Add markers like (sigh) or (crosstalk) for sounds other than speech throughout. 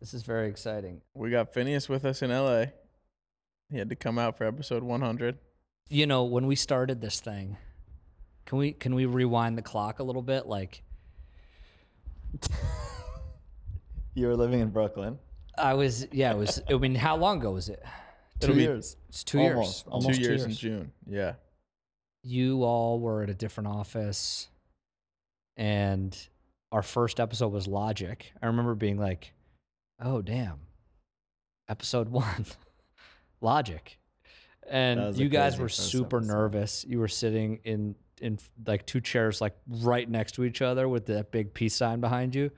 This is very exciting. We got Phineas with us in LA. He had to come out for episode 100. You know, when we started this thing, can we can we rewind the clock a little bit? Like (laughs) You were living in Brooklyn. I was, yeah, it was. I mean, how long ago was it? Two be- years. It's two years. Almost. Almost two years in June. Yeah. you all were at a different office and our first episode was logic i remember being like oh damn episode one (laughs) logic and you guys were super episode. nervous you were sitting in in like two chairs like right next to each other with that big peace sign behind you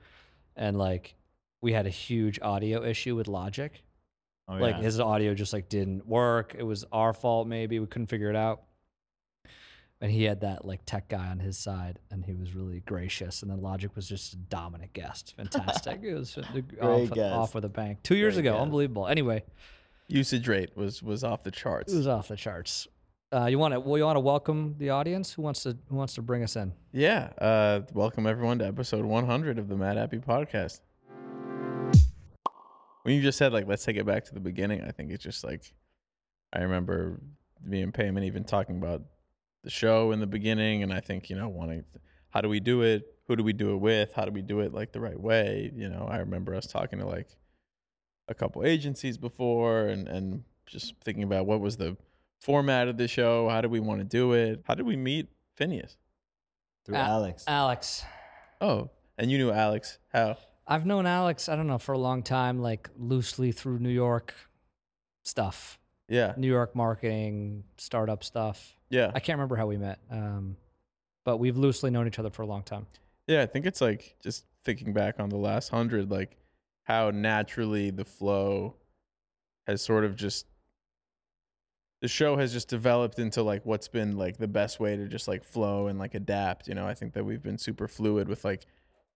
and like we had a huge audio issue with logic Oh, like yeah. his audio just like didn't work. It was our fault maybe. We couldn't figure it out. And he had that like tech guy on his side and he was really gracious. And then Logic was just a dominant guest. (laughs) Fantastic. it was off, guest. off with a bang. Two years Great ago. guest. Unbelievable. Anyway, Usage rate was was off the charts. it was off the charts. Uh, you want to well, you want to welcome the audience? Who wants to who wants to bring us in? Yeah. Uh, welcome everyone to episode 100 of the Madhappy Podcast. When you just said like, let's take it back to the beginning, I think it's just like, I remember me and Peiman even talking about the show in the beginning, and I think you know wanting, how do we do it? Who do we do it with? How do we do it like the right way? You know, I remember us talking to like a couple agencies before, and and just thinking about what was the format of the show. How do we want to do it? How did we meet Phineas? Through Al- Alex. Alex. Oh, and you knew Alex. How? I've known Alex, I don't know, for a long time, like loosely through New York stuff. Yeah. New York marketing, startup stuff. Yeah. I can't remember how we met, um, but we've loosely known each other for a long time. Yeah. I think it's like just thinking back on the last hundred, like how naturally the flow has sort of just the show has just developed into like what's been like the best way to just like flow and like adapt. You know, I think that we've been super fluid with like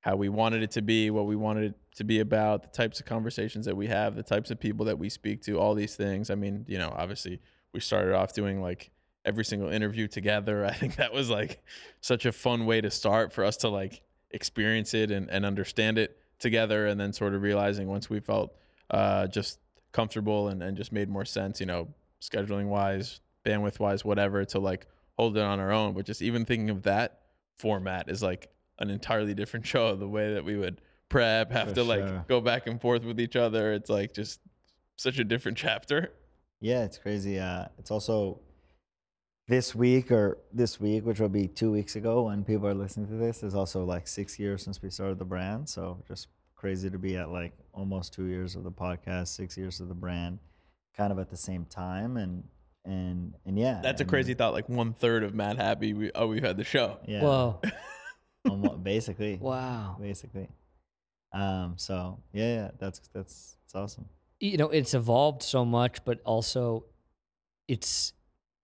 how we wanted it to be, what we wanted it to be about, the types of conversations that we have, the types of people that we speak to, all these things. I mean, you know, obviously we started off doing like every single interview together. (laughs) I think that was like such a fun way to start for us to like experience it and, and understand it together. And then sort of realizing once we felt uh, just comfortable and, and just made more sense, you know, scheduling wise, bandwidth wise, whatever, to like hold it on our own. But just even thinking of that format is like an entirely different (laughs) show. The way that we would prep, have For to like sure. go back and forth with each other. It's like just such a different chapter. Yeah, it's crazy. Uh, it's also this week or this week, which will be two weeks ago when people are listening to this, is also like six years since we started the brand. So just crazy to be at like almost two years of the podcast, six years of the brand, kind of at the same time. And and and yeah, That's a and crazy thought. Like one third of Madhappy, we oh we've had the show. Yeah, Whoa. (laughs) basically, (laughs) wow. basically. Um. So yeah, yeah, that's that's it's awesome. You know, it's evolved so much, but also it's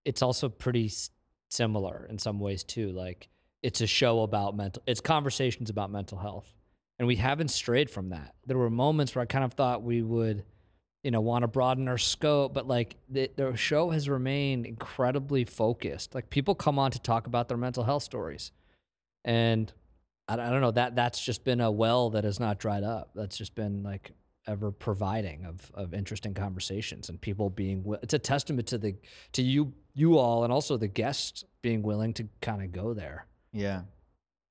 it's also pretty s- similar in some ways too. Like it's a show about mental it's conversations about mental health. And we haven't strayed from that. There were moments where I kind of thought we would you know, want to broaden our scope, but like the, the show has remained incredibly focused. Like people come on to talk about their mental health stories, and I, I don't know that that's just been a well that has not dried up. That's just been like ever providing of of interesting conversations and people being. It's a testament to the to you you all and also the guests being willing to kind of go there. Yeah.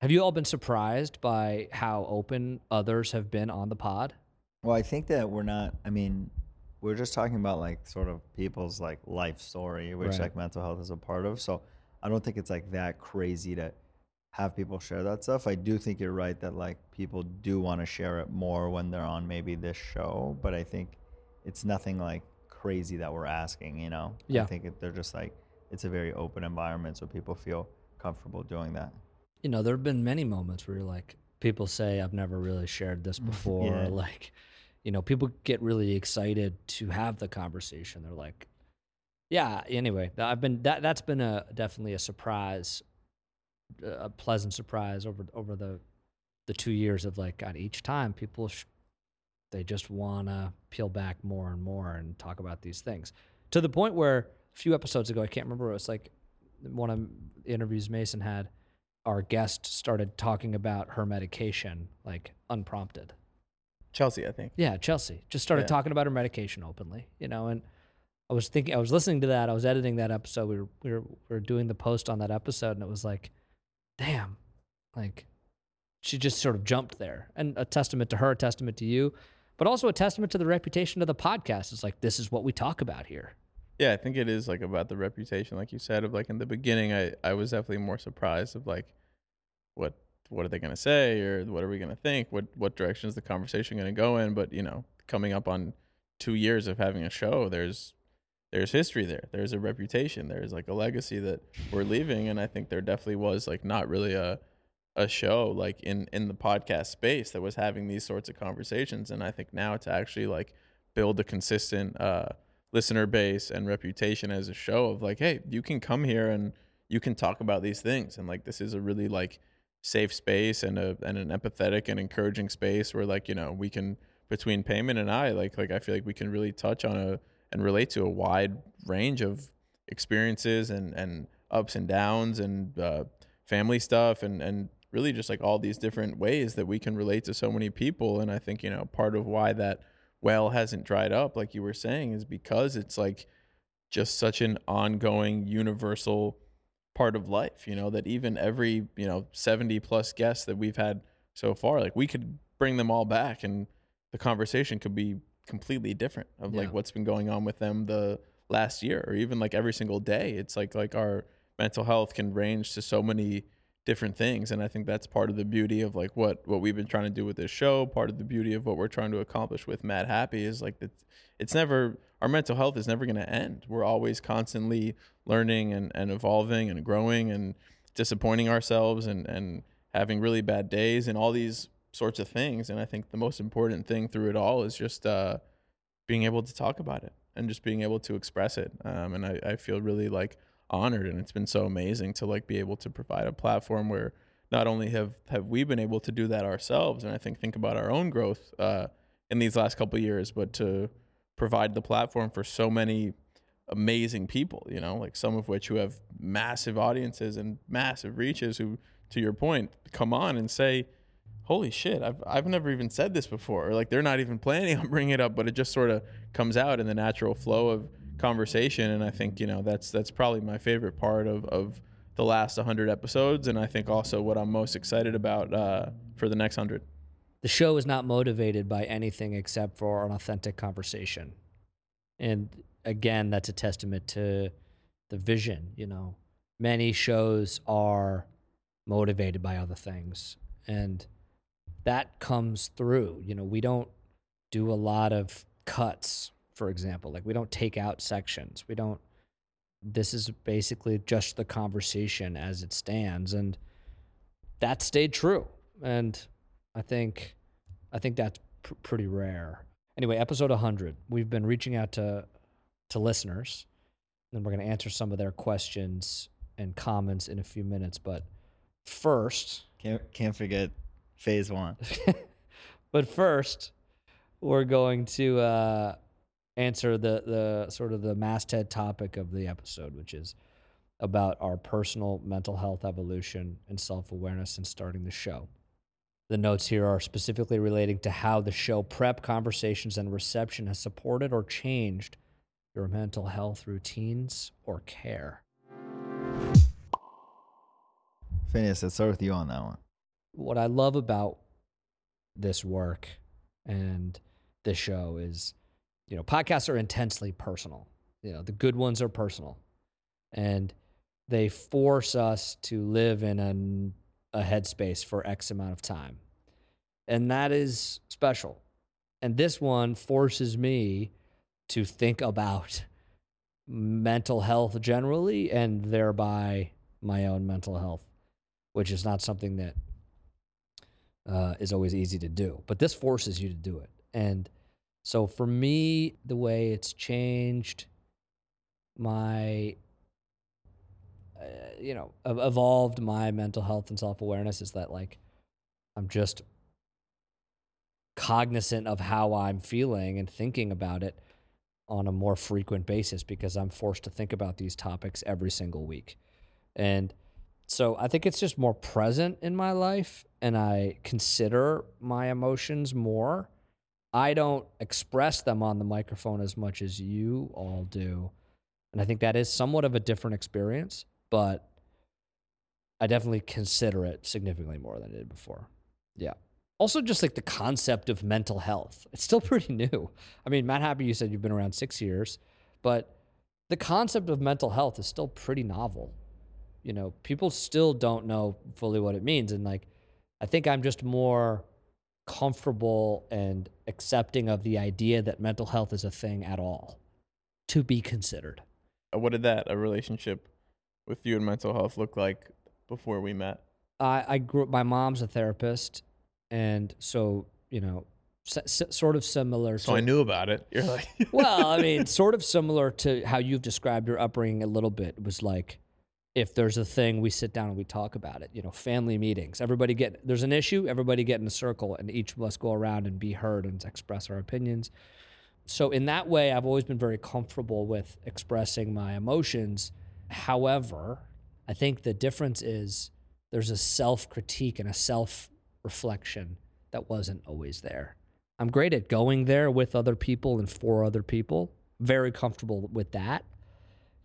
Have you all been surprised by how open others have been on the pod? Well, I think that we're not. I mean, we're just talking about like sort of people's like life story, which Right. like mental health is a part of. So I don't think it's like that crazy to have people share that stuff. I do think you're right that like people do want to share it more when they're on maybe this show, but I think it's nothing like crazy that we're asking. You know? Yeah. I think it, they're just like it's a very open environment, so people feel comfortable doing that. you know, there have been many moments where you're like, people say, I've never really shared this (laughs) before. Yeah. Like, you know, people get really excited to have the conversation. They're like, yeah, anyway, I've been, that, that's been a definitely a surprise, a pleasant surprise over, over the, the two years of like, God, each time people, sh- they just want to peel back more and more and talk about these things to the point where a few episodes ago, I can't remember, it was like one of the interviews Mason had, our guest started talking about her medication like unprompted Chelsea, I think. Yeah, Chelsea just started Yeah. talking about her medication openly, you know, and I was thinking, I was listening to that, I was editing that episode, we were we were, we were doing the post on that episode, and it was like, damn, like she just sort of jumped there, and a testament to her, a testament to you, but also a testament to the reputation of the podcast. It's like this is what we talk about here. Yeah, I think it is like about the reputation, like you said, of like in the beginning, I, I was definitely more surprised of like what what are they gonna say or what are we gonna think? What what direction is the conversation gonna go in? But you know, coming up on two years of having a show, there's there's history there. There's a reputation. There's like a legacy that we're leaving, and I think there definitely was like not really a a show like in in the podcast space that was having these sorts of conversations. And I think now to actually like build a consistent uh, listener base and reputation as a show of like, hey, you can come here and you can talk about these things, and like this is a really like safe space and a and an empathetic and encouraging space where like you know we can between Peiman and I like like I feel like we can really touch on a and relate to a wide range of experiences and and ups and downs and uh, family stuff and and really just like all these different ways that we can relate to so many people. And I think you know part of why that well hasn't dried up like you were saying is because it's like just such an ongoing universal part of life you know that even every you know 70 plus guests that we've had so far like we could bring them all back and the conversation could be completely different of Yeah. like what's been going on with them the last year or even like every single day. It's like like our mental health can range to so many different things and i think that's part of the beauty of like what what we've been trying to do with this show. Part of the beauty of what we're trying to accomplish with mad happy is like that it's never our mental health is never going to end. We're always constantly learning and, and evolving and growing and disappointing ourselves and and having really bad days and all these sorts of things and i think the most important thing through it all is just uh being able to talk about it and just being able to express it um, and I, I feel really like honored and it's been so amazing to like be able to provide a platform where not only have have we been able to do that ourselves and i think think about our own growth uh, in these last couple years but to provide the platform for so many amazing people you know like some of which who have massive audiences and massive reaches who to your point come on and say holy shit i've, I've never even said this before. Or like they're not even planning (laughs) on bringing it up but it just sort of comes out in the natural flow of conversation. And i think you know that's that's probably my favorite part of of the last 100 episodes. And i think also what i'm most excited about uh, for the next 100 the show is not motivated by anything except for an authentic conversation. And again, that's a testament to the vision, you know. Many shows are motivated by other things. And that comes through. You know, we don't do a lot of cuts, for example. Like we don't take out sections. We don't this is basically just the conversation as it stands and that stayed true. And I think I think that's pr- pretty rare. Anyway, episode 100. We've been reaching out to to listeners, and we're going to answer some of their questions and comments in a few minutes. But first, Can't can't forget phase one. (laughs) but first, we're going to uh, answer the the sort of the masthead topic of the episode, which is about our personal mental health evolution and self awareness since starting the show. The notes here are specifically relating to how the show prep, conversations, and reception has supported or changed your mental health routines or care. Phineas, let's start with you on that one. What I love about this work and this show is, you know, podcasts are intensely personal. You know, the good ones are personal, and they force us to live in an, a headspace for X amount of time, and that is special. And this one forces me to think about mental health generally, and thereby my own mental health, which is not something that uh, is always easy to do, but this forces you to do it. And so for me, the way it's changed my, uh, you know, evolved my mental health and self awareness is that like I'm just cognizant of how I'm feeling and thinking about it on a more frequent basis because I'm forced to think about these topics every single week. And so I think it's just more present in my life and I consider my emotions more I don't express them on the microphone as much as you all do. And I think that is somewhat of a different experience, but I definitely consider it significantly more than I did before. Yeah. Also, just like the concept of mental health, it's still (laughs) pretty new. I mean, Madhappy, you said you've been around six years, but the concept of mental health is still pretty novel. You know, people still don't know fully what it means. And like, I think I'm just more comfortable and accepting of the idea that mental health is a thing at all to be considered. Uh, What did that a relationship with you and mental health look like before we met? I, I grew up, my mom's a therapist. And so, you know, s- s- sort of similar So to I knew about it. You're like, (laughs) well, I mean, sort of similar to how you've described your upbringing a little bit. It was like, if there's a thing, we sit down and we talk about it. You know, family meetings. Everybody get there's an issue. Everybody get in a circle, and each of us go around and be heard and express our opinions. So in that way, I've always been very comfortable with expressing my emotions. However, I think the difference is there's a self critique and a self reflection that wasn't always there. I'm great at going there with other people and for other people. Very comfortable with that.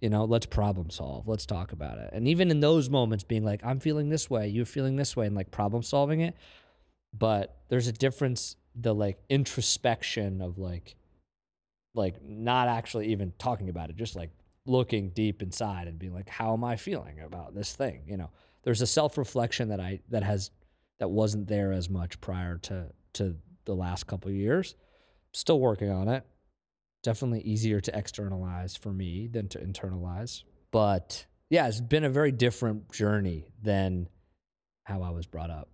You know, let's problem solve. Let's talk about it. And even in those moments, being like, I'm feeling this way, you're feeling this way, and like problem solving it. But there's a difference, the like introspection of like, like not actually even talking about it, just like looking deep inside and being like, how am I feeling about this thing? You know, there's a self reflection that I, that has, that wasn't there as much prior to, to the last couple of years. Still working on it. Definitely easier to externalize for me than to internalize. But yeah, it's been a very different journey than how I was brought up.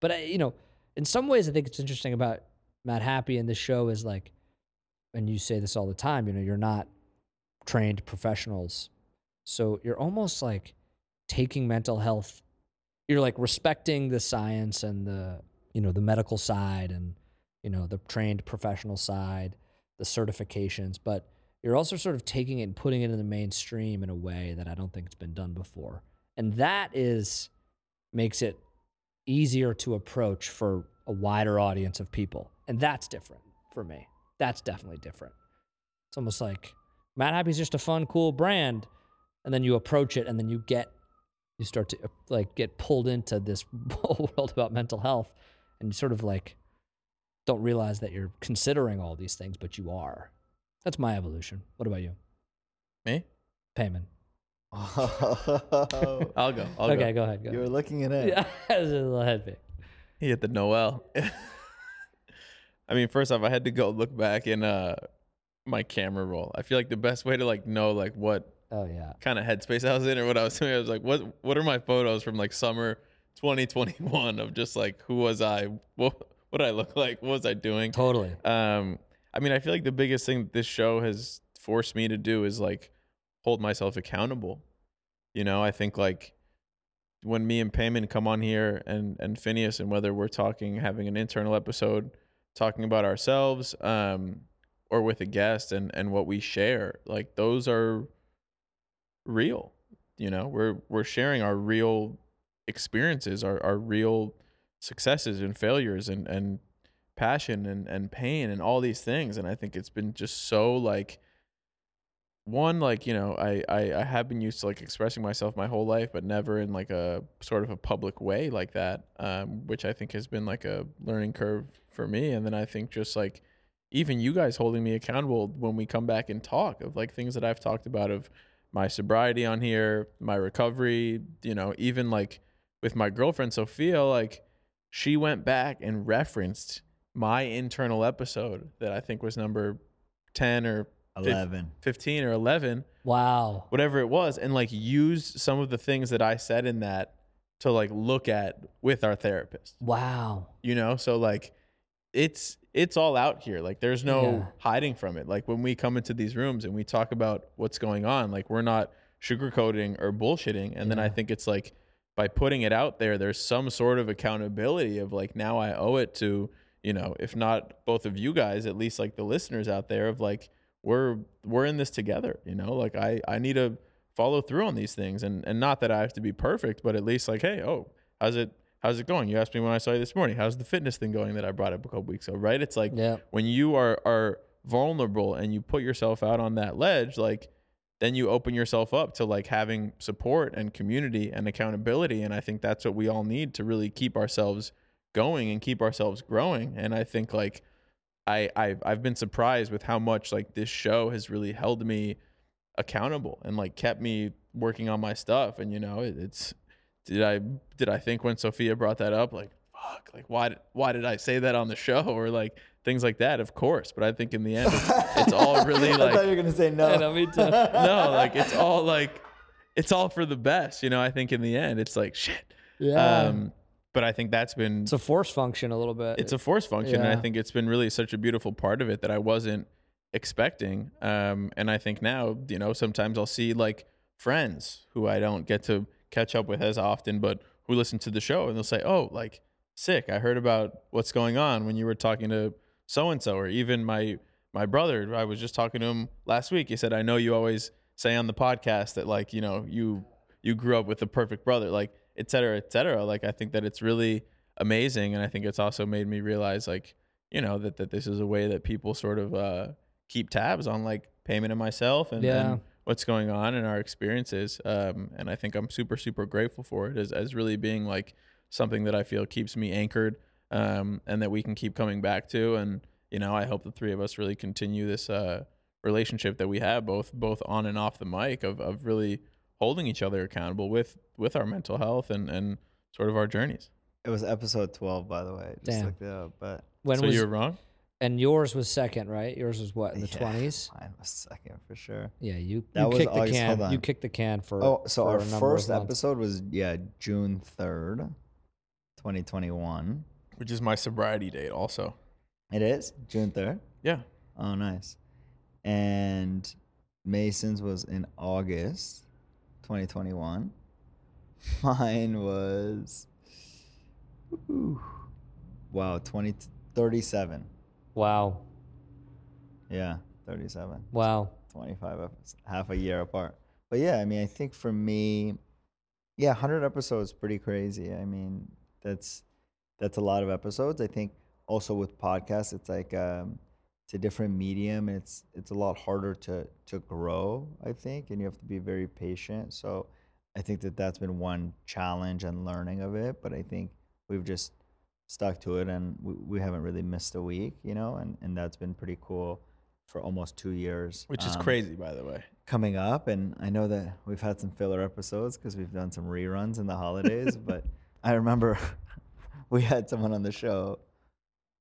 But I, you know, in some ways, I think it's interesting about Madhappy and this show is like, and you say this all the time. You know, you're not trained professionals, so you're almost like taking mental health. You're like respecting the science and the you know the medical side and you know the trained professional side, the certifications, but you're also sort of taking it and putting it in the mainstream in a way that I don't think it's been done before. And that is makes it easier to approach for a wider audience of people. And that's different for me. That's definitely different. It's almost like Madhappy's just a fun, cool brand. And then you approach it and then you get, you start to like get pulled into this whole (laughs) world about mental health. And sort of like don't realize that you're considering all these things, but you are. That's my evolution. What about you? me? Peiman. Oh, (laughs) I'll go. I'll okay, go. go ahead. Go you were looking looking it. Yeah, it was a little head fake. He hit the Noel. (laughs) I mean, first off, I had to go look back in uh my camera roll. I feel like the best way to like know like what Oh yeah. kind of headspace I was in or what I was doing, I was like, what what are my photos from like summer 2021 of just like who was I? What what did I look like? What was I doing? Totally. Um, I mean, I feel like the biggest thing this show has forced me to do is like hold myself accountable. You know, I think like when me and Peiman come on here and and Phineas and whether we're talking having an internal episode talking about ourselves um or with a guest and and what we share, like those are real. You know, we're we're sharing our real experiences, our our real successes and failures and and passion and and pain and all these things. And i think it's been just so like one like you know I, I i have been used to like expressing myself my whole life but never in like a sort of a public way like that um which i think has been like a learning curve for me. And then i think just like even you guys holding me accountable when we come back and talk of like things that i've talked about of my sobriety on here my recovery you know even like with my girlfriend sophia like she went back and referenced my internal episode that I think was number 10 or fif- 11. 15 or 11, Wow. whatever it was, and like used some of the things that I said in that to like look at with our therapist, Wow. you know? So like it's it's all out here. Like there's no Yeah. hiding from it. Like when we come into these rooms and we talk about what's going on, like we're not sugarcoating or bullshitting. And then I think it's like by putting it out there, there's some sort of accountability of like now I owe it to, you know, if not both of you guys, at least like the listeners out there of like we're we're in this together, you know? Like I I need to follow through on these things and and not that I have to be perfect, but at least like, hey, oh, how's it how's it going? You asked me when I saw you this morning, how's the fitness thing going that I brought up a couple weeks ago, right? It's like Yeah. when you are are vulnerable and you put yourself out on that ledge, like then you open yourself up to like having support and community and accountability. And I think that's what we all need to really keep ourselves going and keep ourselves growing. And I think like I I've, I've been surprised with how much like this show has really held me accountable and like kept me working on my stuff. And you know, it, it's did I did I think when Sophia brought that up like fuck like why why did I say that on the show (laughs) or like things like that? Of course, but I think in the end it's, it's (laughs) all really like. I thought you were gonna say no. I know, me too. (laughs) no like it's all like it's all for the best. You know, I think in the end it's like shit. Yeah. Um, but I think that's been it's a force function a little bit. it's a force function and i think it's been really such a beautiful part of it that i wasn't expecting um and i think now you know sometimes i'll see like friends who i don't get to catch up with as often but who listen to the show and they'll say oh like sick i heard about what's going on when you were talking to so and so or even my my brother i was just talking to him last week he said i know you always say on the podcast that like you know you you grew up with the perfect brother like et cetera et cetera like i think that it's really amazing and i think it's also made me realize like you know that, that this is a way that people sort of uh, keep tabs on like Peiman of myself and, Yeah. and what's going on in our experiences um, and i think i'm super super grateful for it as, as really being like something that i feel keeps me anchored um, and that we can keep coming back to and you know i hope the three of us really continue this uh, relationship that we have both both on and off the mic of, of really holding each other accountable with with our mental health and and sort of our journeys It was episode 12, by the way. Just Damn. looked it up, but when so was you're wrong and yours was second, right? Yours was what in the Yeah, twenties? mine was second for sure. Yeah, you That you was kicked the August- hold can. You kicked the can for Oh, so for our a first episode was yeah June third, 2021. Which is my sobriety date also It is June third. yeah Oh, nice. And Mason's was in August 2021. (laughs) Mine was ooh, wow 20 37. Wow, Yeah, 37. wow. 25 episodes, half a year apart. But yeah, I mean, I think for me, yeah, 100 episodes pretty crazy. I mean, that's that's a lot of episodes. I think also with podcasts, it's like um, it's a different medium, and it's it's a lot harder to to grow. I think, and you have to be very patient. So I think that that's been one challenge and learning of it. But I think we've just stuck to it, and we, we haven't really missed a week, you know, and and that's been pretty cool for almost two years. which is Um, crazy by the way coming up and i know that we've had some filler episodes because we've done some reruns in the holidays (laughs) but i remember we had someone on the show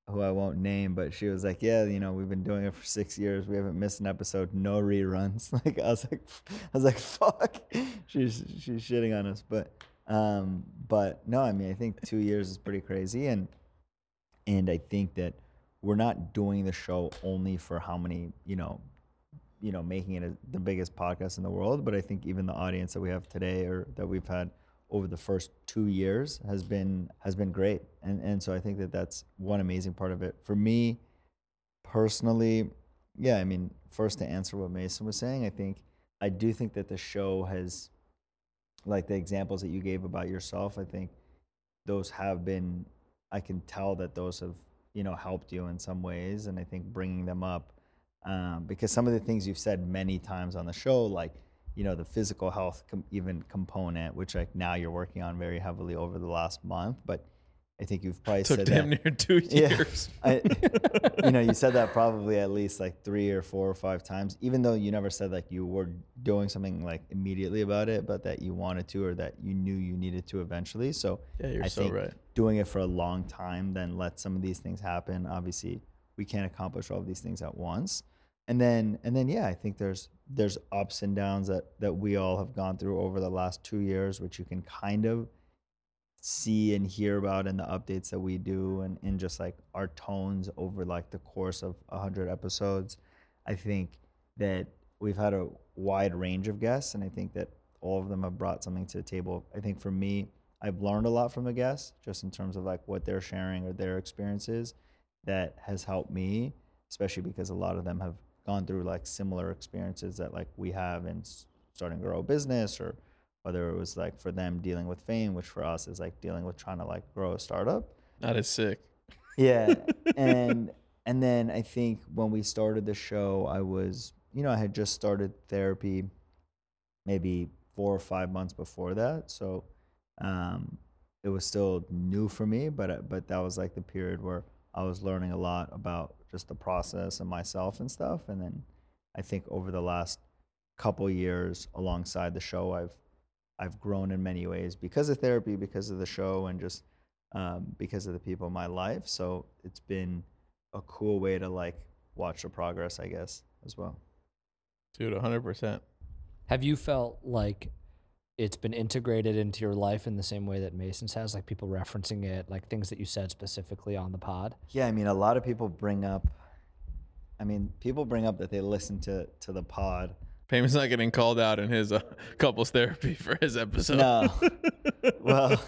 who i won't name but she was like yeah you know we've been doing it for six years. We haven't missed an episode. No reruns. (laughs) Like i was like (laughs) i was like fuck. (laughs) She's she's shitting on us but um but no i mean i think two years is pretty crazy and and i think that we're not doing the show only for how many you know you know making it a, the biggest podcast in the world but i think even the audience that we have today or that we've had over the first two years has been has been great. And and so i think that that's one amazing part of it. For me personally yeah i mean first to answer what mason was saying i think i do think that the show has like the examples that you gave about yourself i think those have been i can tell that those have you know helped you in some ways. And i think bringing them up um, because some of the things you've said many times on the show like you know the physical health com- even component which like now you're working on very heavily over the last month but i think you've probably (laughs) took said damn that near two (laughs) Yeah. years I, (laughs) you know, you said that probably at least like three or four or five times, even though you never said like you were doing something like immediately about it, but that you wanted to or that you knew you needed to eventually. So yeah you're I so think right doing it for a long time, then let some of these things happen. Obviously, we can't accomplish all of these things at once. And then and then yeah, I think there's there's ups and downs that that we all have gone through over the last two years, which you can kind of see and hear about in the updates that we do and in just like our tones over like the course of 100 episodes. I think that we've had a wide range of guests and i think that all of them have brought something to the table. I think for me i've learned a lot from the guests just in terms of like what they're sharing or their experiences that has helped me especially because a lot of them have gone through like similar experiences that like we have in starting to grow a business or whether it was like for them dealing with fame, which for us is like dealing with trying to like grow a startup. Not as sick. Yeah, (laughs) and and then I think when we started the show, I was you know I had just started therapy, maybe four or five months before that, so um, it was still new for me. But uh, but that was like the period where I was learning a lot about just the process and myself and stuff. And then I think over the last couple years alongside the show, I've I've grown in many ways because of therapy, because of the show, and just um, because of the people in my life. So it's been a cool way to like watch the progress, I guess, as well. Dude, 100%. Have you felt like it's been integrated into your life in the same way that Mason's has, like people referencing it, like things that you said specifically on the pod? Yeah, I mean, a lot of people bring up. I mean, people bring up that they listen to to the pod. Peiman's not getting called out in his uh, (laughs) couples therapy (laughs) for his episode. No. (laughs) well,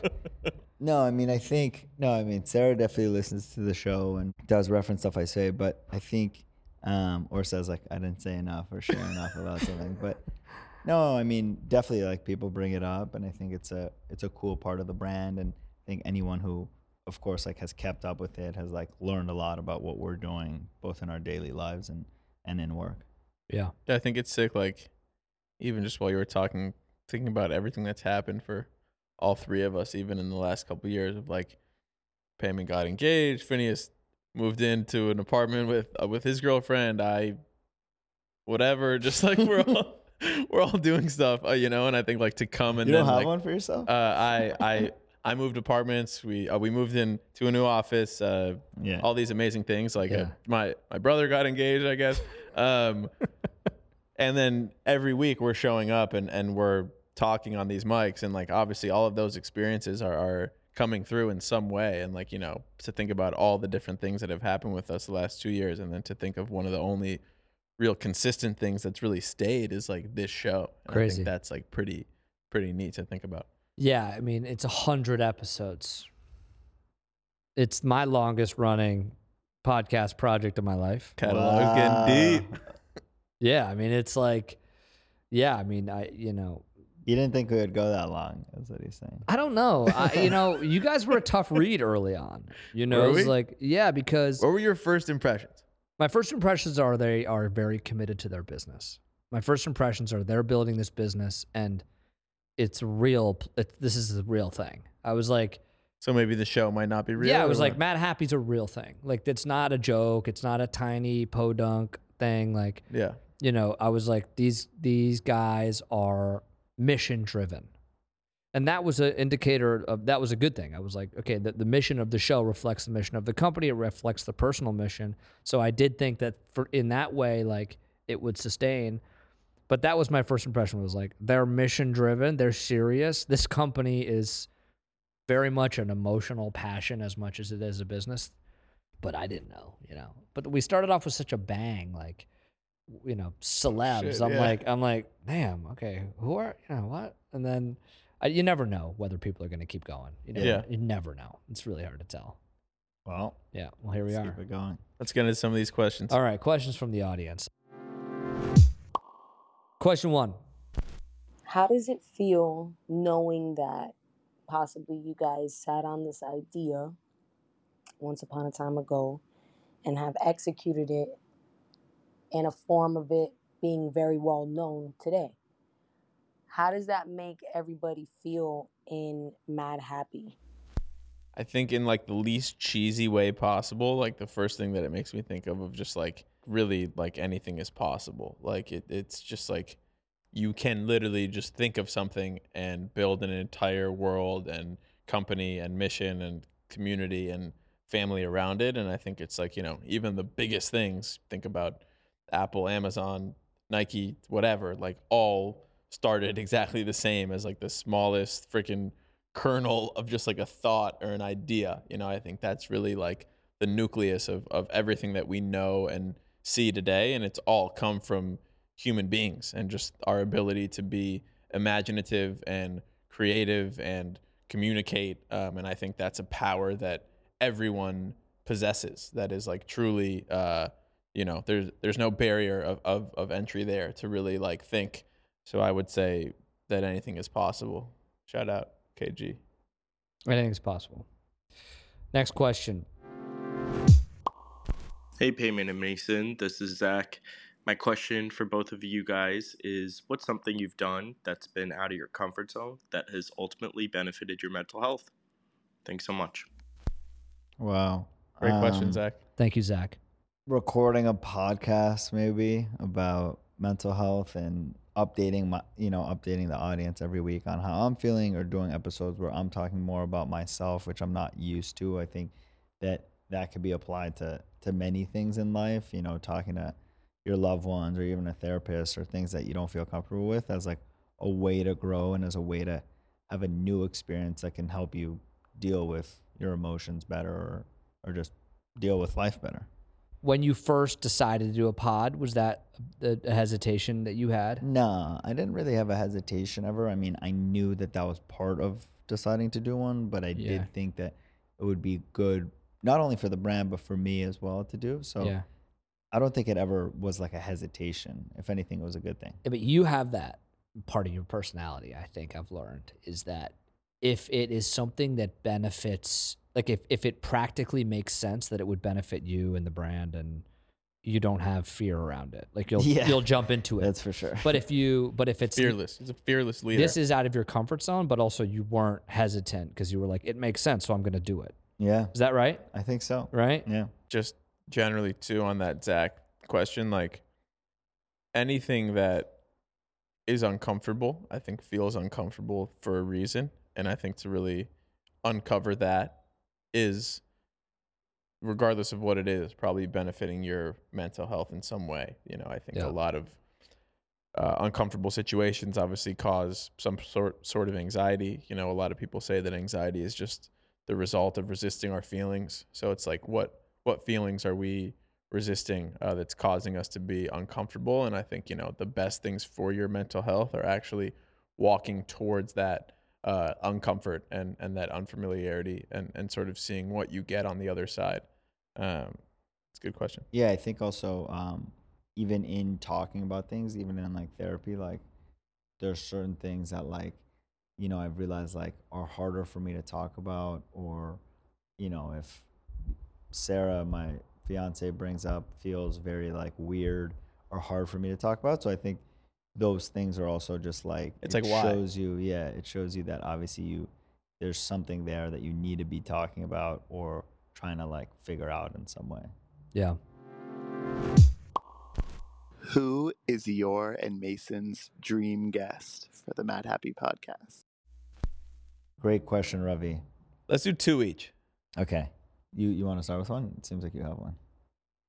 no, I mean, I think, no, I mean, Sarah definitely listens to the show and does reference stuff I say, but I think, um, or says like, I didn't say enough or share enough about something. But no, I mean, definitely like people bring it up. And I think it's a, it's a cool part of the brand. And I think anyone who, of course, like has kept up with it has like learned a lot about what we're doing, both in our daily lives and, and in work. Yeah. Yeah, I think it's sick. Like, even just while you were talking, thinking about everything that's happened for all three of us, even in the last couple of years of like, Peiman got engaged, Phineas moved into an apartment with uh, with his girlfriend. I, whatever, just like we're (laughs) all (laughs) we're all doing stuff, uh, you know. And I think like to come and You don't then have like, one for yourself? uh, I (laughs) I I moved apartments. We uh, we moved in to a new office. Uh, yeah. all these amazing things. Like uh, Yeah. my my brother got engaged, I guess. Um, (laughs) and then every week we're showing up and and we're talking on these mics, and like obviously all of those experiences are are coming through in some way. And like you know to think about all the different things that have happened with us the last two years, and then to think of one of the only real consistent things that's really stayed is like this show. And I Crazy. think that's like pretty pretty neat to think about. Yeah, I mean, it's a hundred episodes. It's my longest running podcast project of my life. Catalog Wow. getting deep. (laughs) Yeah, I mean, it's like, yeah, I mean, I, you know, You didn't think we would go that long, is what he's saying. I don't know. I, you know, (laughs) you guys were a tough read early on. You know, Were it was we? like, yeah, because What were your first impressions? My first impressions are they are very committed to their business. My first impressions are they're building this business and it's real. It, this is the real thing. I was like, So maybe the show might not be real. yeah, it was like what? Madhappy's a real thing. Like it's not a joke. It's not a tiny podunk thing. Like yeah. you know, I was like these these guys are mission driven. And that was an indicator of that was a good thing. I was like, okay, the, the mission of the show reflects the mission of the company. It reflects the personal mission. So I did think that for in that way, like it would sustain. But that was my first impression was like they're mission driven, they're serious. This company is very much an emotional passion as much as it is a business. But I didn't know, you know. But we started off with such a bang, like you know, celebs. Shit, I'm yeah. like, I'm like, damn, okay, who are you know what? And then I, you never know whether people are going to keep going. You never, Yeah. you never know. It's really hard to tell. Well, Yeah. Well, here we let's are. keep it going. Let's get into some of these questions. All right. Questions from the audience. Question one. How does it feel knowing that possibly you guys sat on this idea once upon a time ago and have executed it in a form of it being very well known today? How does that make everybody feel in Madhappy? I think in like the least cheesy way possible. Like the first thing that it makes me think of of just like really like anything is possible. Like it, it's just like you can literally just think of something and build an entire world and company and mission and community and family around it. And I think it's like, you know, even the biggest things, think about Apple, Amazon, Nike, whatever, like all started exactly the same as like the smallest freaking kernel of just like a thought or an idea. You know, I think that's really like the nucleus of, of everything that we know and see today. And it's all come from human beings and just our ability to be imaginative and creative and communicate. Um, and I think that's a power that everyone possesses that is like truly, uh, you know, there's, there's no barrier of, of, of entry there to really like think. So I would say that anything is possible. Shout out KG. Anything's possible. Next question. Hey, Peiman and Mason. This is Zach. My question for both of you guys is what's something you've done that's been out of your comfort zone that has ultimately benefited your mental health? Thanks so much. Wow. Great question, Um, Zach. Thank you, Zach. recording a podcast maybe about mental health and updating my you know updating the audience every week on how i'm feeling or doing episodes where i'm talking more about myself which i'm not used to. I think that that could be applied to to many things in life you know talking to your loved ones or even a therapist or things that you don't feel comfortable with as like a way to grow and as a way to have a new experience that can help you deal with your emotions better or, or just deal with life better When you first decided to do a pod, was that a, a hesitation that you had? Nah, I didn't really have a hesitation ever. I mean, I knew that that was part of deciding to do one, but I Yeah. did think that it would be good not only for the brand but for me as well to do. So yeah. I don't think it ever was like a hesitation. If anything, it was a good thing. Yeah, but you have that part of your personality, I think I've learned, is that if it is something that benefits, like if, if it practically makes sense that it would benefit you and the brand and you don't have fear around it, like you'll, Yeah. you'll jump into (laughs) it. That's for sure. but if you, but if it's, Fearless. He's a fearless leader. this is out of your comfort zone, but also you weren't hesitant because you were like, it makes sense. So I'm going to do it. yeah, Is that right? I think so. Right? Yeah. just generally too on that Zach question, like anything that is uncomfortable, I think feels uncomfortable for a reason. And I think to really uncover that is regardless of what it is, probably benefiting your mental health in some way. You know, I think Yeah. a lot of uh, uncomfortable situations obviously cause some sort sort of anxiety. You know, a lot of people say that anxiety is just the result of resisting our feelings. So it's like, what what feelings are we resisting uh, that's causing us to be uncomfortable? And I think you know the best things for your mental health are actually walking towards that uh, uncomfort and and that unfamiliarity and and sort of seeing what you get on the other side. Um, it's a good question. Yeah, I think also um, even in talking about things, even in like therapy, like there's certain things that like you know I've realized like are harder for me to talk about, or you know if Sarah, my fiance, brings up feels very like weird or hard for me to talk about. So I think those things are also just like It's it like, why? shows you, yeah, it shows you that obviously you there's something there that you need to be talking about or trying to like figure out in some way. Yeah. Who is your and Mason's dream guest for the Madhappy podcast? Great question, Ravi. Let's do two each. Okay. You you want to start with one? It seems like you have one.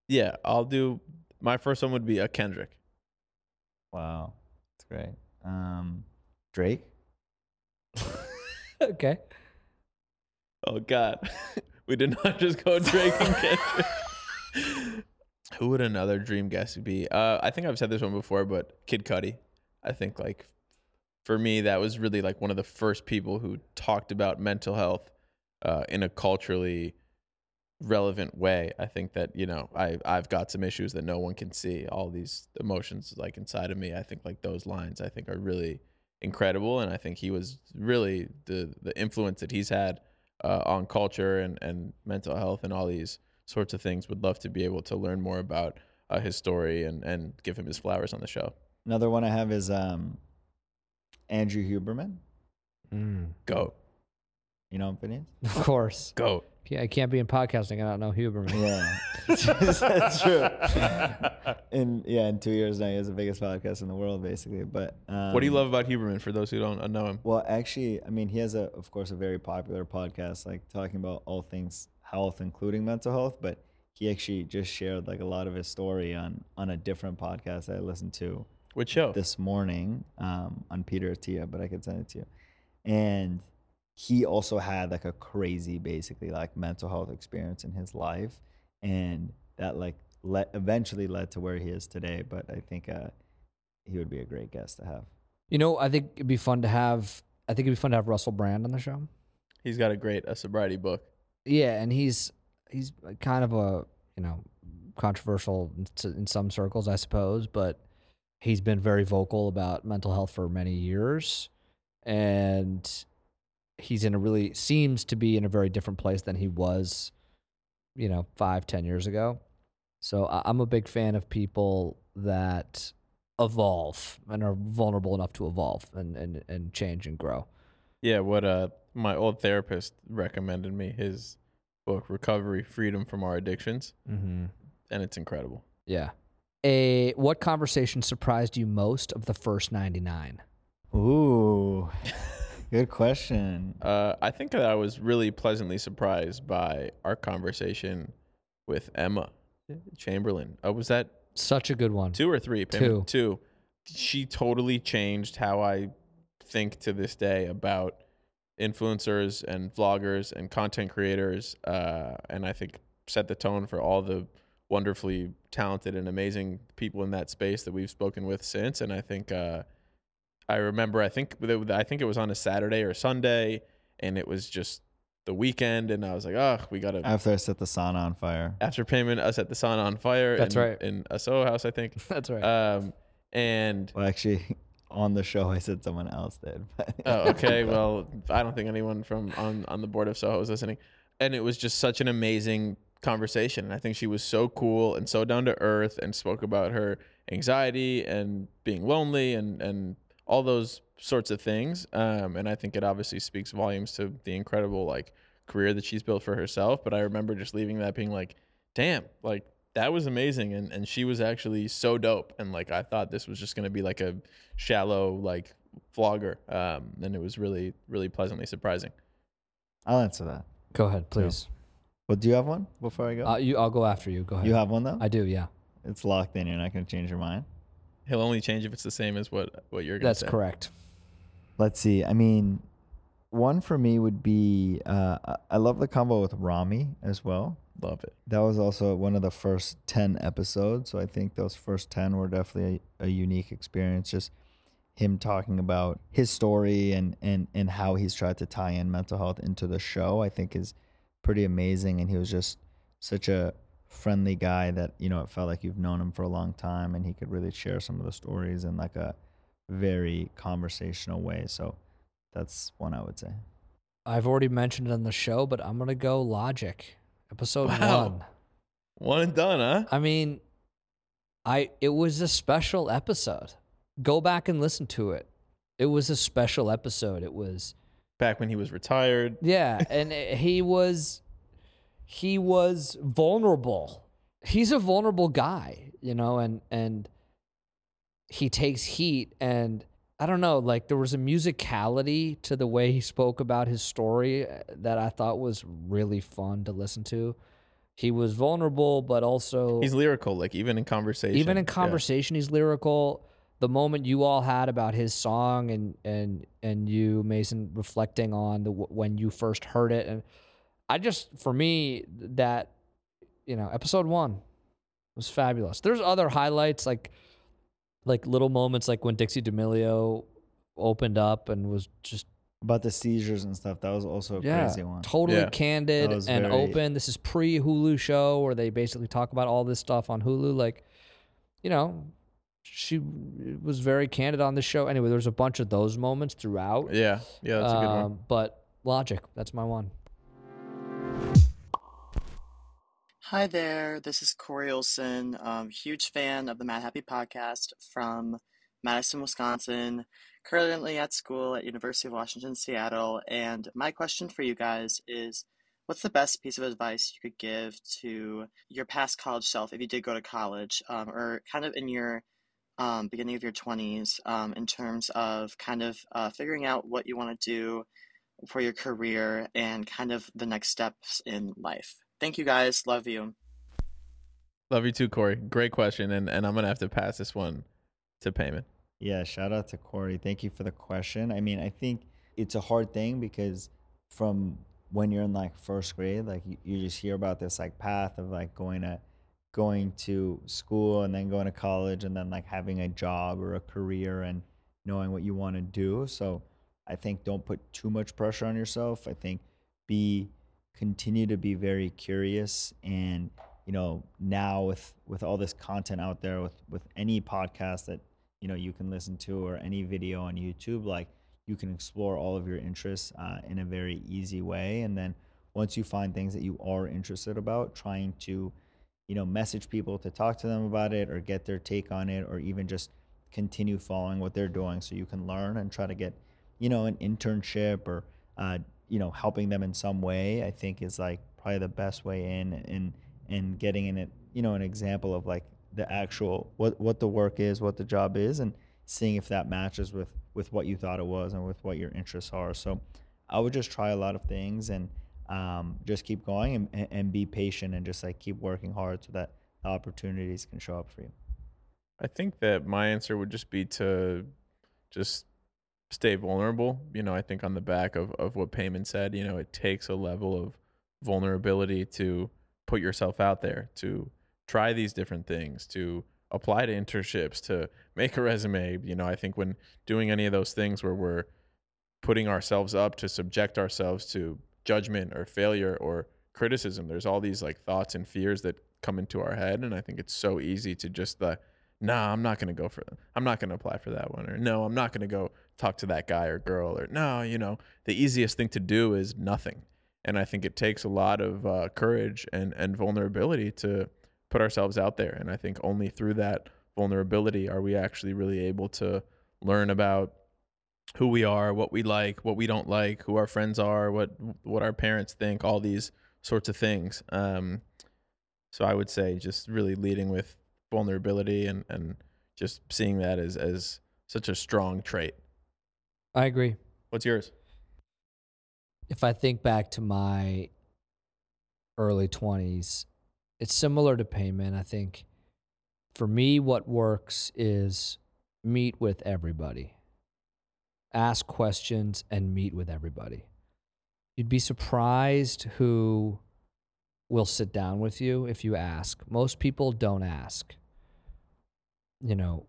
Yeah, I'll do. My first one would be a Kendrick. Wow. That's great. Um Drake? (laughs) okay. Oh God, (laughs) we did not just go Drake and (laughs) Kendrick. Who would another dream guest be? Uh, I think I've said this one before, but Kid Cudi. I think like for me, that was really like one of the first people who talked about mental health uh, in a culturally relevant way. I think that you know I I've got some issues that no one can see. All these emotions like inside of me. I think like those lines. I think are really incredible, and I think he was really the the influence that he's had uh, on culture and and mental health and all these sorts of things. Would love to be able to learn more about uh, his story and and give him his flowers on the show. Another one I have is um Andrew Huberman. Go You know him, Phineas? Of course. go. Yeah, I can't be in podcasting and not know Huberman. Yeah. (laughs) (laughs) That's true. In yeah, in two years now he has the biggest podcast in the world basically. But um, what do you love about Huberman? For those who don't know him, Well, actually, I mean, he has a, of course, a very popular podcast, like talking about all things health, including mental health. But he actually just shared like a lot of his story on on a different podcast that I listened to which show? this morning um, on Peter Attia, but I could send it to you. And he also had like a crazy, basically like mental health experience in his life, and that like let eventually led to where he is today. But I think uh, he would be a great guest to have. You know, I think it'd be fun to have. I think it'd be fun to have Russell Brand on the show. He's got a great uh, sobriety book. Yeah, and he's he's kind of a you know controversial in in some circles, I suppose, but he's been very vocal about mental health for many years, and he's in a really seems to be in a very different place than he was, you know, five ten years ago. So I- I'm a big fan of people that evolve and are vulnerable enough to evolve and and, and change and grow. Yeah, what uh my old therapist recommended me his book Recovery Freedom from Our Addictions Mm-hmm. and it's incredible. Yeah. A what conversation surprised you most of the first 99? Ooh, (laughs) good question. Uh I think that I was really pleasantly surprised by our conversation with Emma Chamberlain. Uh, was that Such a good one. two or three? Peiman? Two. Two. She totally changed how I think to this day about influencers and vloggers and content creators. Uh, and I think set the tone for all the wonderfully talented and amazing people in that space that we've spoken with since. And I think uh, I remember I think I think it was on a Saturday or Sunday, and it was just the weekend, and I was like, oh, we gotta After I set the sauna on fire. after Peiman I set the sauna on fire. That's in, right. in a Soho house, I think. (laughs) That's right. Um, and Well, actually, (laughs) on the show, I said someone else did. oh, okay. (laughs) Well, I don't think anyone from on on the board of Soho is listening. And it was just such an amazing conversation. And I think she was so cool and so down to earth and spoke about her anxiety and being lonely and and all those sorts of things. Um, and I think it obviously speaks volumes to the incredible like career that she's built for herself. But I remember just leaving that being like, damn, like that was amazing. And and she was actually so dope. And like I thought this was just gonna be like a shallow like vlogger. Um, and it was really, really pleasantly surprising. I'll answer that. go ahead, please. Well, do you have one before I go? Uh, you, I'll go after you. Go ahead. you have one though. I do. Yeah, it's locked in. You're not going to change your mind. He'll only change if it's the same as what what you're gonna that's say. correct. Let's see. I mean, one for me would be uh, I- love the combo with Rami as well. Love it. That was also one of the first 10 episodes. So I think those first 10 were definitely a, a unique experience. Just him talking about his story and, and, and how he's tried to tie in mental health into the show, I think is pretty amazing. And he was just such a friendly guy that, you know, it felt like you've known him for a long time and he could really share some of the stories in like a very conversational way. So that's one I would say. I've already mentioned it on the show, but I'm gonna go Logic, episode Wow. one. One and done, huh? I mean, I it was a special episode. Go back and listen to it. It was a special episode. It was Back when he was retired. yeah, and it- he was he was vulnerable. He's a vulnerable guy, you know, and and he takes heat and I don't know, like there was a musicality to the way he spoke about his story uh, that I thought was really fun to listen to. He was vulnerable, but also He's lyrical, like even in conversation. even in Yeah. conversation he's lyrical the moment you all had about his song and and and you mason reflecting on the when you first heard it and i just for me that you know episode one was fabulous there's other highlights like like little moments like when dixie d'amelio opened up and was just About the seizures and stuff, that was also a yeah, crazy one. totally Yeah. candid and very- open. This is pre Hulu show where they basically talk about all this stuff on Hulu. Like, you know, she was very candid on the show. Anyway, there's a bunch of those moments throughout. Yeah, yeah, that's a good one. Um, But Logic, that's my one. Hi there, this is Corey Olson, um, huge fan of the Madhappy podcast from Madison, Wisconsin, currently at school at University of Washington, Seattle, and my question for you guys is what's the best piece of advice you could give to your past college self if you did go to college, um, or kind of in your um, beginning of your 20s um, in terms of kind of uh, figuring out what you want to do for your career and kind of the next steps in life? Thank you guys. Love you. Love you too, Corey. Great question, and and I'm gonna have to pass this one to Peiman. Yeah, shout out to Corey. Thank you for the question. I mean, I think it's a hard thing because from when you're in like first grade, like you, you just hear about this like path of like going to going to school and then going to college and then like having a job or a career and knowing what you want to do. So I think don't put too much pressure on yourself. I think be continue to be very curious and you know now with with all this content out there with with any podcast that you know you can listen to or any video on YouTube. Like you can explore all of your interests uh, in a very easy way, and then once you find things that you are interested about, trying to you know message people to talk to them about it or get their take on it, or even just continue following what they're doing so you can learn and try to get you know an internship or uh, you know helping them in some way. I think is like probably the best way in and and getting in it you know an example of like the actual what what the work is, what the job is, and seeing if that matches with with what you thought it was and with what your interests are. So I would just try a lot of things and um, just keep going and, and be patient and just like keep working hard so that the opportunities can show up for you. I think that my answer would just be to just stay vulnerable. You know, I think on the back of, of what Peiman said, you know, it takes a level of vulnerability to put yourself out there, to try these different things, to apply to internships, to make a resume. You know, I think when doing any of those things where we're putting ourselves up to subject ourselves to judgment or failure or criticism, there's all these like thoughts and fears that come into our head. And I think it's so easy to just the, nah, I'm not going to go for. I'm not going to apply for that one. Or no, I'm not going to go talk to that guy or girl. Or no, you know, the easiest thing to do is nothing. And I think it takes a lot of uh, courage and, and vulnerability to put ourselves out there. And I think only through that vulnerability are we actually really able to learn about who we are, what we like, what we don't like, who our friends are, what what our parents think, all these sorts of things. Um, so I would say just really leading with vulnerability and, and just seeing that as, as such a strong trait. I agree. What's yours? If I think back to my early 20s, it's similar to Peiman. I think for me, what works is meet with everybody, ask questions, and meet with everybody. You'd be surprised who will sit down with you if you ask. Most people don't ask. You know,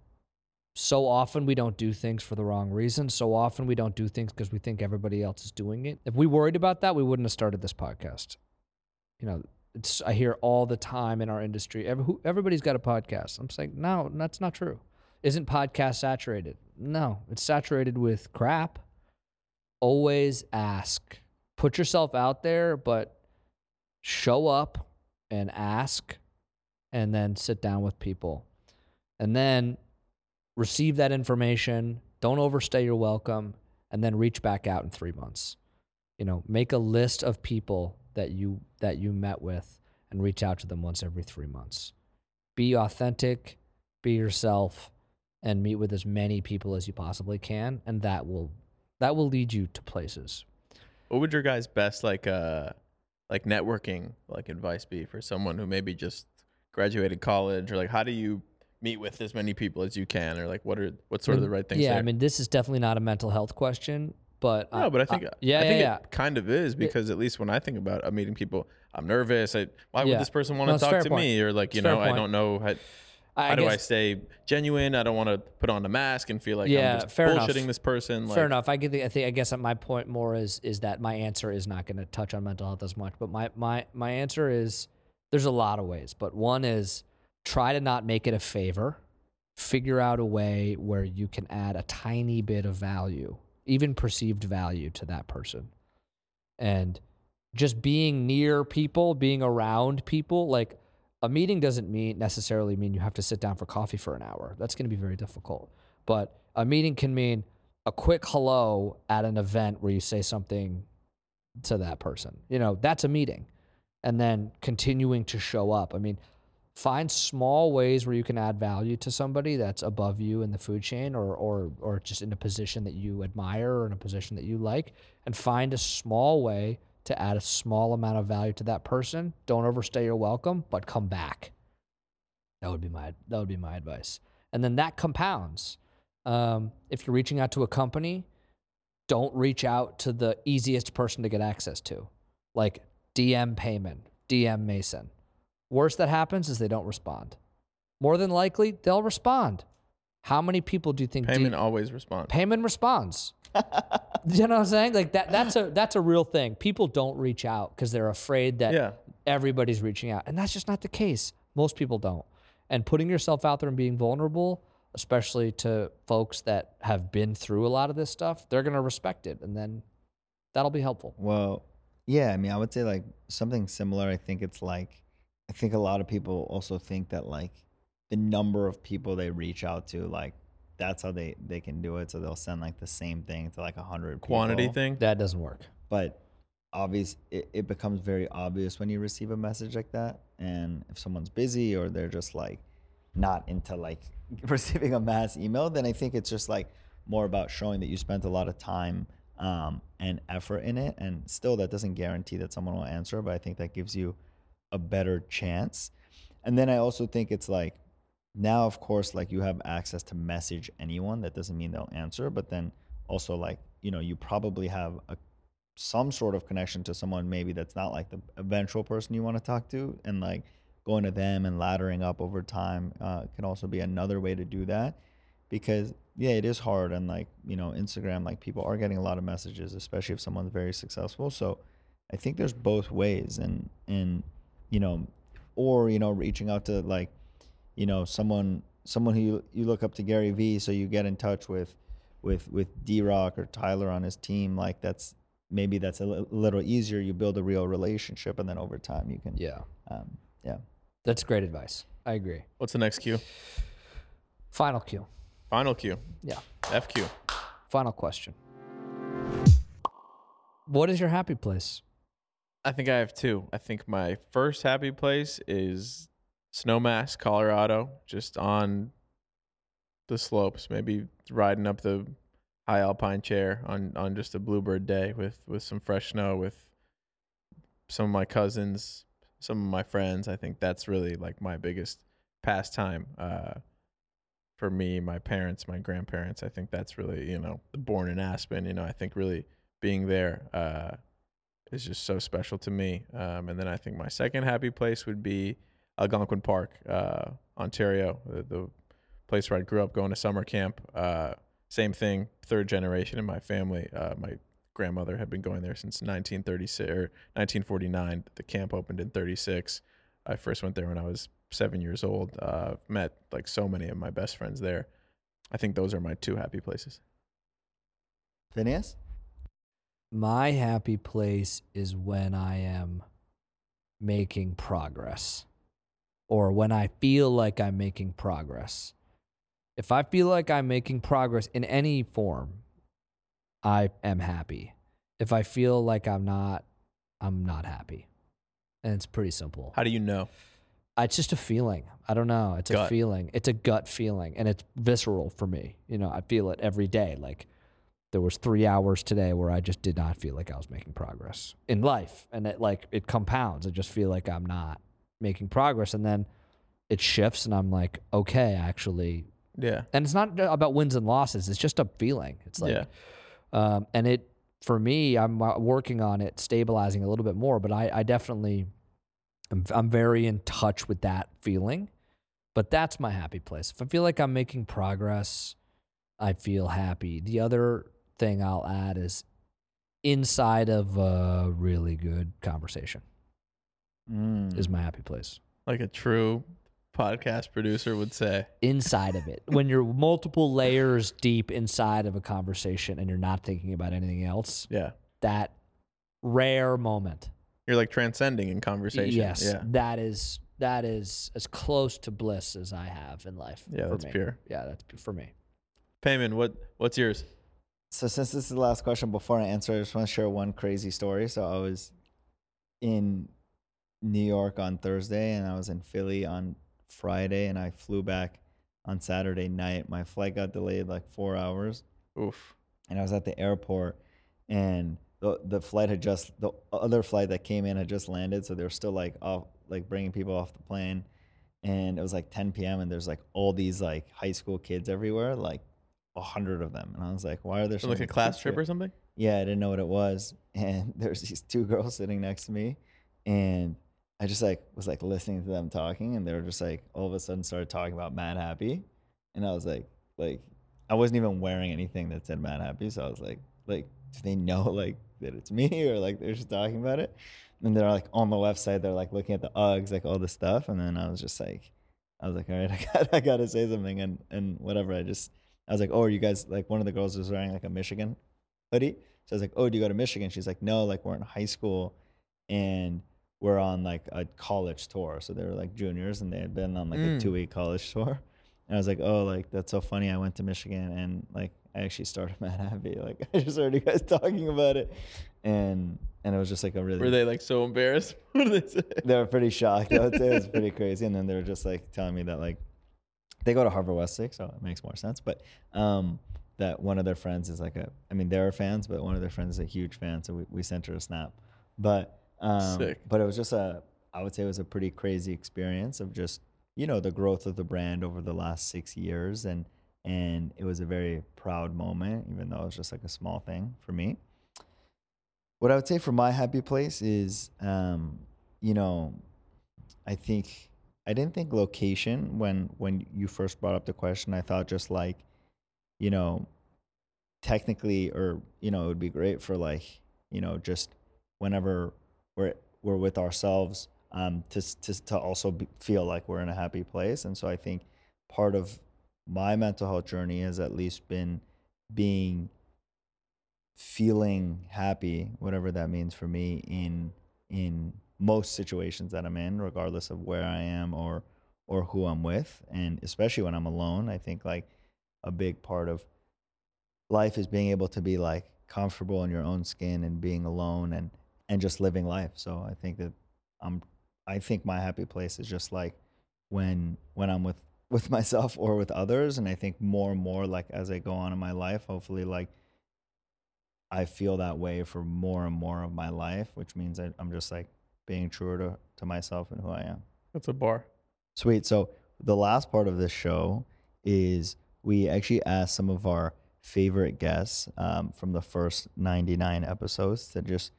so often we don't do things for the wrong reason. So often we don't do things because we think everybody else is doing it. If we worried about that, we wouldn't have started this podcast. You know, it's I hear all the time in our industry. Every, who, everybody's got a podcast. I'm saying no, that's not true. Isn't podcast saturated? No, it's saturated with crap. Always ask. Put yourself out there, but show up and ask, and then sit down with people, and then receive that information. Don't overstay your welcome, and then reach back out in three months. You know, make a list of people that you that you met with and reach out to them once every 3 months. Be authentic, be yourself and meet with as many people as you possibly can and that will that will lead you to places. What would your guys' best like uh like networking like advice be for someone who maybe just graduated college or like how do you meet with as many people as you can or like what are what's sort of the right things Yeah, there? I mean this is definitely not a mental health question, but No, but I think yeah, I think yeah, it kind of is because at least when I think about uh, meeting people, I'm nervous. I, why Yeah. would this person want No, to talk to point. me? Or like you It's know, I don't know how, I, how do I stay genuine? I don't want to put on a mask and feel like Yeah, I'm just fair enough. bullshitting this person. Fair like, enough. I get the, I think I guess my point more is is that my answer is not going to touch on mental health as much, but my my my answer is there's a lot of ways, but one is try to not make it a favor. Figure out a way where you can add a tiny bit of value, even perceived value to that person. And just being near people, being around people, like a meeting doesn't mean necessarily mean you have to sit down for coffee for an hour. That's going to be very difficult. But a meeting can mean a quick hello at an event where you say something to that person. You know, that's a meeting. And then continuing to show up. I mean, find small ways where you can add value to somebody that's above you in the food chain or or or just in a position that you admire or in a position that you like and find a small way to add a small amount of value to that person. Don't overstay your welcome, but come back. That would be my that would be my advice. And then that compounds. Um, if you're reaching out to a company, don't reach out to the easiest person to get access to, like DM Peiman, DM Mason. Worst that happens is they don't respond. More than likely, they'll respond. How many people do you think Peiman D- always responds. Peiman responds? (laughs) you know what I'm saying? Like that that's a that's a real thing. People don't reach out because they're afraid that Yeah. everybody's reaching out. And that's just not the case. Most people don't. And putting yourself out there and being vulnerable, especially to folks that have been through a lot of this stuff, they're going to respect it. And then that'll be helpful. Well, yeah, I mean, I would say like something similar. I think it's like, I think a lot of people also think that like the number of people they reach out to, like that's how they they can do it. So they'll send like the same thing to like a hundred Quantity people. thing. That doesn't work. but obvious it, it becomes very obvious when you receive a message like that and if someone's busy or they're just like not into like (laughs) receiving a mass email then i think it's just like more about showing that you spent a lot of time um, and effort in it and still that doesn't guarantee that someone will answer but i think that gives you a better chance. And then i also think it's like now of course like you have access to message anyone that doesn't mean they'll answer but then also like you know you probably have a some sort of connection to someone maybe that's not like the eventual person you want to talk to and like going to them and laddering up over time uh, can also be another way to do that. Because yeah it is hard and like you know instagram like people are getting a lot of messages especially if someone's very successful. So i think there's both ways and and you know or you know reaching out to like you know someone someone who you, you look up to gary vee so you get in touch with with with d-rock or tyler on his team like that's maybe that's a li- little easier you build a real relationship and then over time you can Yeah. um, yeah That's great advice. I agree. What's the next cue? Final cue. Final cue. Yeah. FQ. Final question. What is your happy place? I think I have two. I think my first happy place is Snowmass, Colorado, just on the slopes, maybe riding up the high alpine chair on on just a bluebird day with with some fresh snow with some of my cousins, some of my friends. I think that's really like my biggest pastime uh for me, my parents, my grandparents. I think that's really, you know, born in Aspen, you know, I think really being there uh is just so special to me. Um, and then I think my second happy place would be Algonquin Park, uh, Ontario, the, the place where I grew up going to summer camp. Uh, same thing, third generation in my family. Uh, my grandmother had been going there since 1936 or 1949. The camp opened in 36. I first went there when I was seven years old. Uh, met like so many of my best friends there. I think those are my two happy places. phineas My happy place is when I am making progress or when I feel like I'm making progress. If I feel like I'm making progress in any form, I am happy. If I feel like I'm not, I'm not happy. And it's pretty simple. How do you know? Uh, it's just a feeling. I don't know. It's a feeling. It's a gut feeling, and it's visceral for me. You know, I feel it every day. Like there was three hours today where I just did not feel like I was making progress in life, and it like it compounds. I just feel like I'm not making progress, and then it shifts, and I'm like, okay, actually, Yeah. and it's not about wins and losses. It's just a feeling. It's like, yeah. um, and it for me, I'm working on it, stabilizing a little bit more. But I, I definitely, I'm, I'm very in touch with that feeling. But that's my happy place. If I feel like I'm making progress, I feel happy. The other thing I'll add is inside of a really good conversation Mm. is my happy place. Like a true podcast producer would say. inside of it. (laughs) When you're multiple layers deep inside of a conversation and you're not thinking about anything else, Yeah. that rare moment. You're like transcending in conversation. Yes, Yeah. that is that is as close to bliss as I have in life. Yeah, that's me. pure. Yeah, that's for me. Peiman, what what's yours? So since this is the last question, before I answer, I just want to share one crazy story. So I was in New York on Thursday, and I was in Philly on Friday, and I flew back on Saturday night. My flight got delayed like four hours, Oof. and I was at the airport, and the the flight had just the other flight that came in had just landed, so they were still like off, like bringing people off the plane, and it was like 10 p.m. and there's like all these like high school kids everywhere, like a hundred of them, and I was like, why are there so like a class trip here? or something? Yeah, I didn't know what it was. (laughs) And there's these two girls sitting next to me. And I just like was like listening to them talking and they were just like all of a sudden started talking about Madhappy. And I was like, like I wasn't even wearing anything that said Madhappy. So I was like, like, do they know (laughs) like that it's me (laughs) or like they're just talking about it? And they're like on the left side, they're like looking at the Uggs, like all this stuff. And then I was just like, I was like, all right, I got I gotta say something and and whatever. I just I was like, oh, are you guys like one of the girls was wearing like a Michigan hoodie. So I was like, oh, do you go to Michigan? She's like, no, like we're in high school and we're on like a college tour. So they were like juniors and they had been on like a Mm. two week college (laughs) tour. And I was like, oh, like that's so funny. I went to Michigan and like I actually started (laughs) Madhappy. Like I just heard you guys (laughs) talking about it, and and it was just like a really Were they like so embarrassed? what did they say? they were pretty shocked. I would say it was pretty crazy. And then they were just like telling me that like they go to Harvard Westlake, so it makes more sense. But um, that one of their friends is like a, I mean, they're fans, but one of their friends is a huge fan. So we, we sent her a snap. But um, Sick. but it was just a, I would say it was a pretty crazy experience of just you know the growth of the brand over the last six years, and and it was a very proud moment, even though it was just like a small thing for me what I would say for my happy place is, um, you know, I think I didn't think location when when you first brought up the question. I thought just like, you know, technically, or you know, it would be great for like, you know, just whenever we're we're with ourselves, um, to to to also be, feel like we're in a happy place. And so I think part of my mental health journey has at least been being feeling happy, whatever that means for me in in most situations that I'm in, regardless of where I am or or who I'm with, and especially when I'm alone. I think like a big part of life is being able to be like comfortable in your own skin and being alone and and just living life. So I think that I'm I think my happy place is just like when when I'm with (laughs) with myself or with others and I think more and more like as I go on in my life, hopefully like I feel that way for more and more of my life, which means I, I'm just like being truer to, to myself and who I am. That's a bar. Sweet. So the last part of this show is we actually asked some of our favorite guests um, from the first 99 episodes to just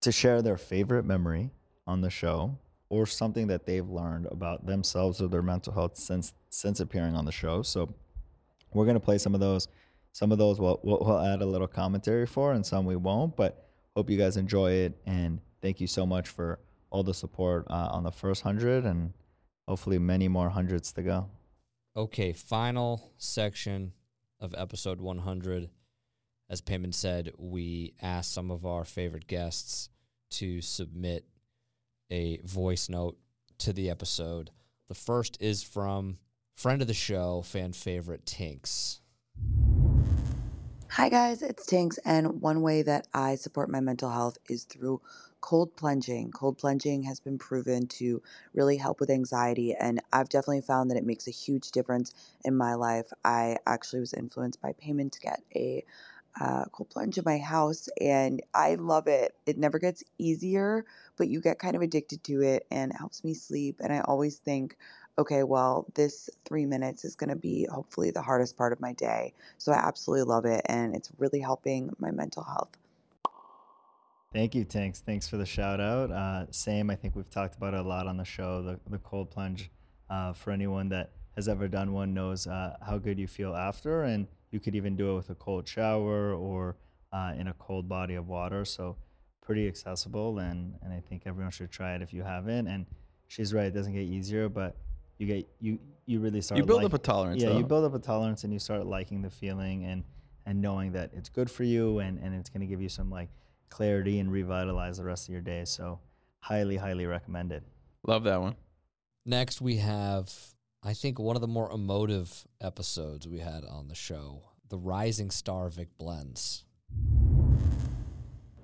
to share their favorite memory on the show or something that they've learned about themselves or their mental health since since appearing on the show. So we're gonna play some of those. Some of those we'll, we'll, we'll add a little commentary for, and some we won't. But hope you guys enjoy it, and thank you so much for all the support uh, on the first hundred, and hopefully many more hundreds to go. Okay, final section of episode 100. As Peiman said, we asked some of our favorite guests to submit a voice note to the episode. The first is from friend of the show, fan favorite Tinks. Hi, guys, it's Tinks, and one way that I support my mental health is through cold plunging. Cold plunging has been proven to really help with anxiety, and I've definitely found that it makes a huge difference in my life. I actually was influenced by Peiman to get a uh, cold plunge in my house, and I love it. It never gets easier, but you get kind of addicted to it, and it helps me sleep. And I always think, okay, well, this three minutes is going to be hopefully the hardest part of my day. So I absolutely love it, and it's really helping my mental health. Thank you, Tinks. Thanks for the shout out. Uh, same, I think we've talked about it a lot on the show. The, the cold plunge, uh, for anyone that has ever done one, knows uh, how good you feel after. And you could even do it with a cold shower or uh, in a cold body of water. So, pretty accessible. And, and I think everyone should try it if you haven't. And she's right, it doesn't get easier, but you get you you really start You build like- up a tolerance. yeah though. you build up a tolerance and you start liking the feeling and and knowing that it's good for you and and it's going to give you some like clarity and revitalize the rest of your day so highly highly recommended Love that one. Next, we have, I think, one of the more emotive episodes we had on the show The Rising Star Vic Blends.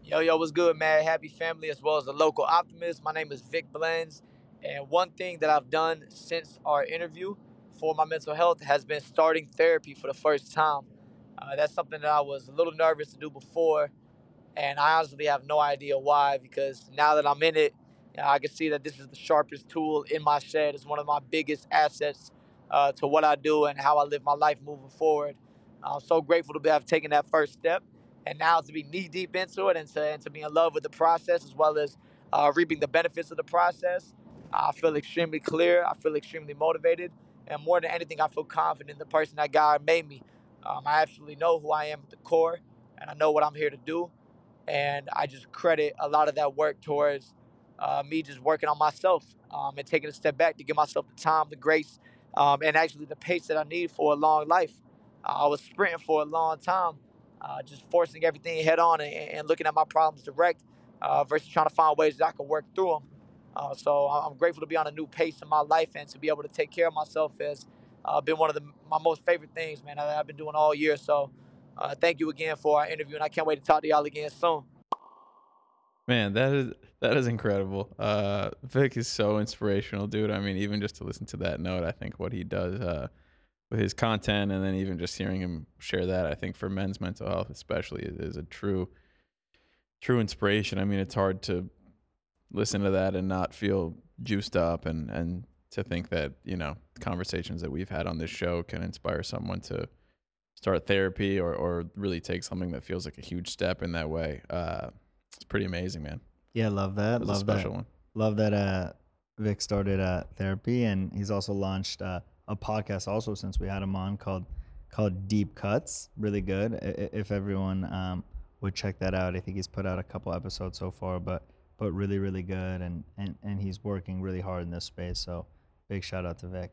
Yo, yo, what's good, man? Happy family as well as the local optimist. My name is Vic Blends. And one thing that I've done since our interview for my mental health has been starting therapy for the first time. Uh, that's something that I was a little nervous to do before. And I honestly have no idea why, because now that I'm in it, know, I can see that this is the sharpest tool in my shed. It's one of my biggest assets uh, to what I do and how I live my life moving forward. I'm so grateful to have taken that first step and now to be knee deep into it and to, and to be in love with the process as well as uh, reaping the benefits of the process. I feel extremely clear. I feel extremely motivated. And more than anything, I feel confident in the person that God made me. Um, I absolutely know who I am at the core and I know what I'm here to do. And I just credit a lot of that work towards uh, me just working on myself um, and taking a step back to give myself the time, the grace, um, and actually the pace that I need for a long life. Uh, I was sprinting for a long time, uh, just forcing everything head on and, and looking at my problems direct uh, versus trying to find ways that I could work through them. Uh, so I'm grateful to be on a new pace in my life and to be able to take care of myself has uh, been one of the, my most favorite things, man, that I've been doing all year. So uh, thank you again for our interview, and I can't wait to talk to y'all again soon. Man, that is that is incredible. Uh, Vic is so inspirational, dude. I mean, even just to listen to that note, I think what he does uh, with his content, and then even just hearing him share that, I think for men's mental health, especially, is, is a true, true inspiration. I mean, it's hard to listen to that and not feel juiced up, and and to think that you know conversations that we've had on this show can inspire someone to start therapy or or really take something that feels like a huge step in that way. Uh, it's pretty amazing, man. Yeah, love that. That was a love special that. one. Love that. Uh, Vic started uh, therapy, and he's also launched uh, a podcast. Also, since we had him on, called called Deep Cuts. Really good. I- i- If everyone um, would check that out, I think he's put out a couple episodes so far, but but really, really good, and and and he's working really hard in this space. So, big shout out to Vic.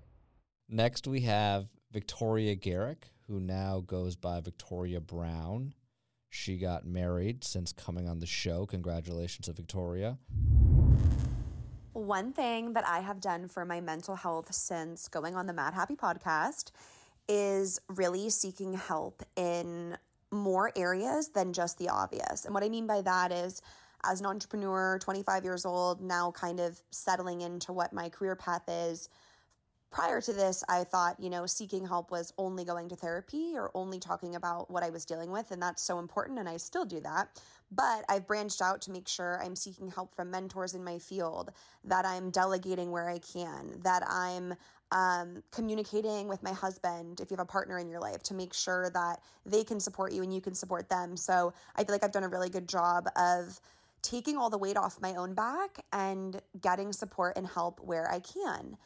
Next, we have Victoria Garrick, who now goes by Victoria Brown. She got married since coming on the show. Congratulations to Victoria. One thing that I have done for my mental health since going on the Madhappy podcast is really seeking help in more areas than just the obvious. And what I mean by that is, as an entrepreneur, 25 years old, now kind of settling into what my career path is. Prior to this, I thought, you know, seeking help was only going to therapy or only talking about what I was dealing with. And that's so important. And I still do that. But I've branched out to make sure I'm seeking help from mentors in my field, that I'm delegating where I can, that I'm um, communicating with my husband, if you have a partner in your life, to make sure that they can support you and you can support them. So I feel like I've done a really good job of taking all the weight off my own back and getting support and help where I can.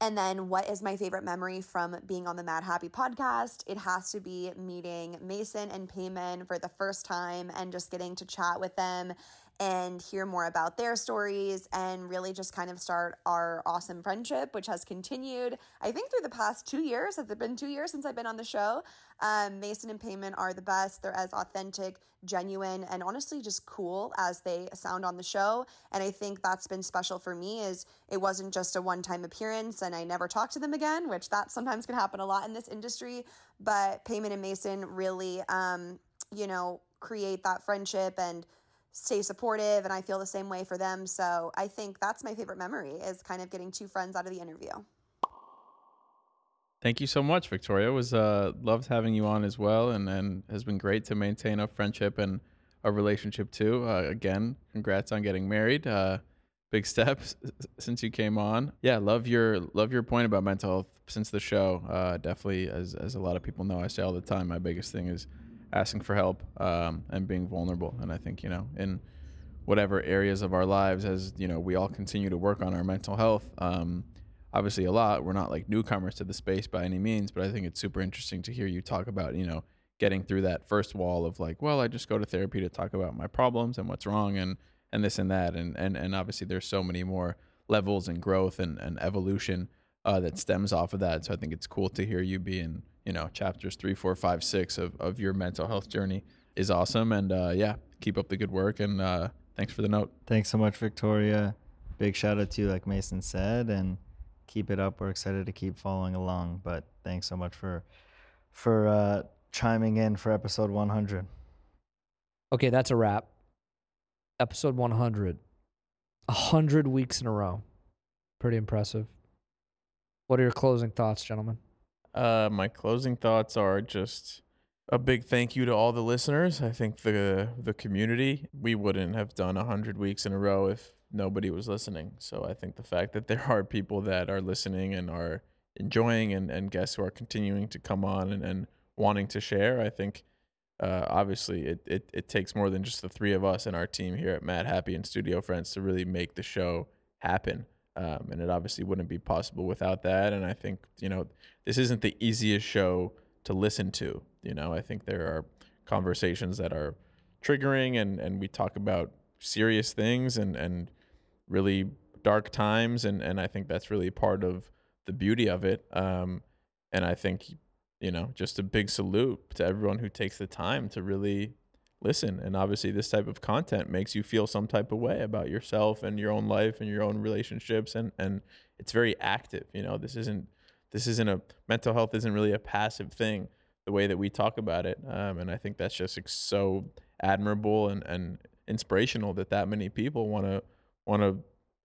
And then, what is my favorite memory from being on the Madhappy podcast? It has to be meeting Mason and Peiman for the first time and just getting to chat with them and hear more about their stories and really just kind of start our awesome friendship, which has continued, I think, through the past two years. Has it been two years since I've been on the show? Um, Mason and Peiman are the best. They're as authentic, genuine, and honestly just cool as they sound on the show. And I think that's been special for me is it wasn't just a one-time appearance and I never talked to them again, which that sometimes can happen a lot in this industry. But Peiman and Mason really, um, you know, create that friendship and stay supportive and I feel the same way for them. So I think that's my favorite memory is kind of getting two friends out of the interview. Thank you so much, Victoria. It was uh loved having you on as well, and and has been great to maintain a friendship and a relationship too. Uh, again, congrats on getting married. Uh, big steps since you came on. Yeah, love your love your point about mental health since the show. Uh, definitely, as as a lot of people know, I say all the time, my biggest thing is asking for help um, and being vulnerable. And I think you know in whatever areas of our lives, as you know, we all continue to work on our mental health. Um, obviously a lot. We're not like newcomers to the space by any means, but I think it's super interesting to hear you talk about, you know, getting through that first wall of like, well, I just go to therapy to talk about my problems and what's wrong and and this and that and and and obviously there's so many more levels and growth and, and evolution uh, that stems off of that. So I think it's cool to hear you be in, you know, chapters three, four, five, six of, of your mental health journey is awesome. And uh, yeah, keep up the good work and uh, thanks for the note. Thanks so much, Victoria. Big shout out to you, like Mason said, and keep it up. We're excited to keep following along. But thanks so much for for uh, chiming in for episode 100. Okay, that's a wrap. Episode 100. 100 weeks in a row. Pretty impressive. What are your closing thoughts, gentlemen? Uh, my closing thoughts are just a big thank you to all the listeners. I think the the community we wouldn't have done hundred weeks in a row if nobody was listening. So I think the fact that there (laughs) are people that are listening and are enjoying and, and guests who are continuing to come on and, and wanting to share, I think uh, obviously it, it it takes more than just the three of us and our team here at Madhappy and Studio Friends to really make the show happen. Um, and it obviously wouldn't be possible without that. And I think you know this isn't the easiest show to listen to. You know, I think there are conversations that are triggering, and and we talk about serious things and and really dark times, and and I think that's really part of the beauty of it. Um, and I think you know, just a big salute to everyone who takes the time to really listen. And obviously, this type of content makes you feel some type of way about yourself and your own life and your own relationships, and and it's very active. You know, this isn't this isn't a mental health isn't really a passive thing the way that we talk about it. Um, and I think that's just so admirable and and inspirational that that many people want to want to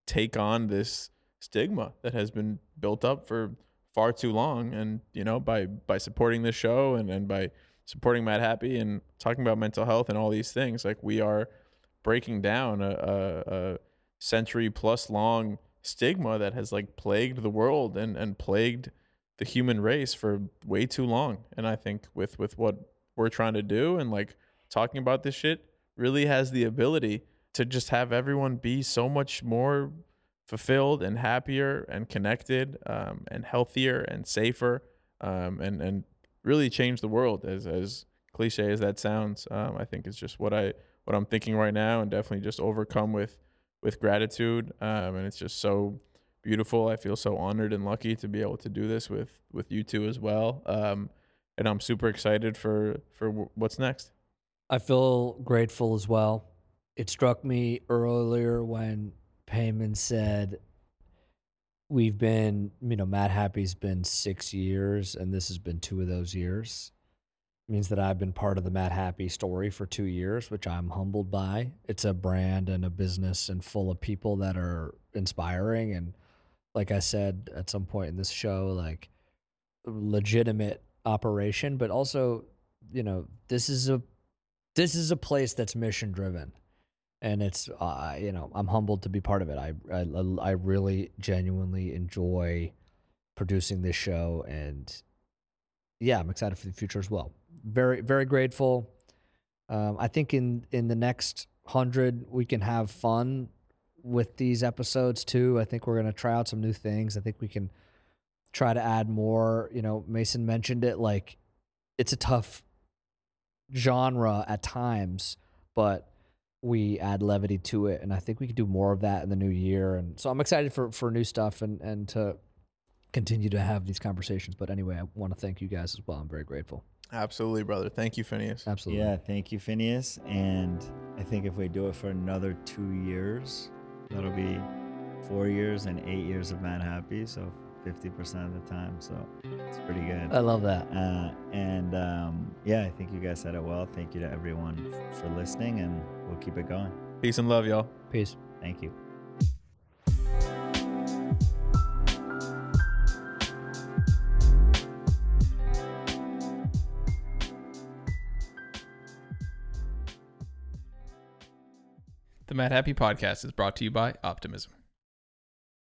take on this stigma that has been built up for far too long. And you know, by by supporting this show and and by supporting Madhappy and talking about mental health and all these things, like we are breaking down a, a, a century plus long stigma that has like plagued the world and and plagued the human race for way too long. And I think with with what we're trying to do and like talking about this shit really has the ability to just have everyone be so much more fulfilled and happier and connected um, and healthier and safer um, and and really change the world as as cliche as that sounds um, I think it's just what I what I'm thinking right now and definitely just overcome with with gratitude um, and it's just so beautiful I feel so honored and lucky to be able to do this with with you two as well um, and I'm super excited for for what's next I feel grateful as well. It struck me earlier when Peiman said, We've been, you know, Madhappy's been six years, and this has been two of those years. It means that I've been part of the Madhappy story for two years, which I'm humbled by. It's a brand and a business and full of people that are inspiring. And like I said at some point in this show, like legitimate operation, but also, you know, this is a this is a place that's mission driven and it's uh, you know i'm humbled to be part of it. I, I i really genuinely enjoy producing this show and yeah i'm excited for the future as well. Very very grateful. Um, i think in in the next hundred we can have fun with these episodes too. I think we're to try out some new things. I think we can try to add more. You know mason mentioned it like it's a tough genre at times, but we add levity to it, and I think we could do more of that in the new year. And so I'm excited for for new stuff and and to continue to have these conversations. But anyway, I want to thank you guys as well. I'm very grateful. absolutely brother thank you Phineas Absolutely. Yeah, thank you, Phineas. And I think if we do it for another two years, that'll be four years and eight years of Madhappy. So 50% of the time. So it's pretty good. I love that. Uh, and um, yeah, I think you guys said it well. Thank you to everyone f- for listening, and we'll keep it going. peace and love y'all Peace. Thank you. The Madhappy Podcast is brought to you by Optimism.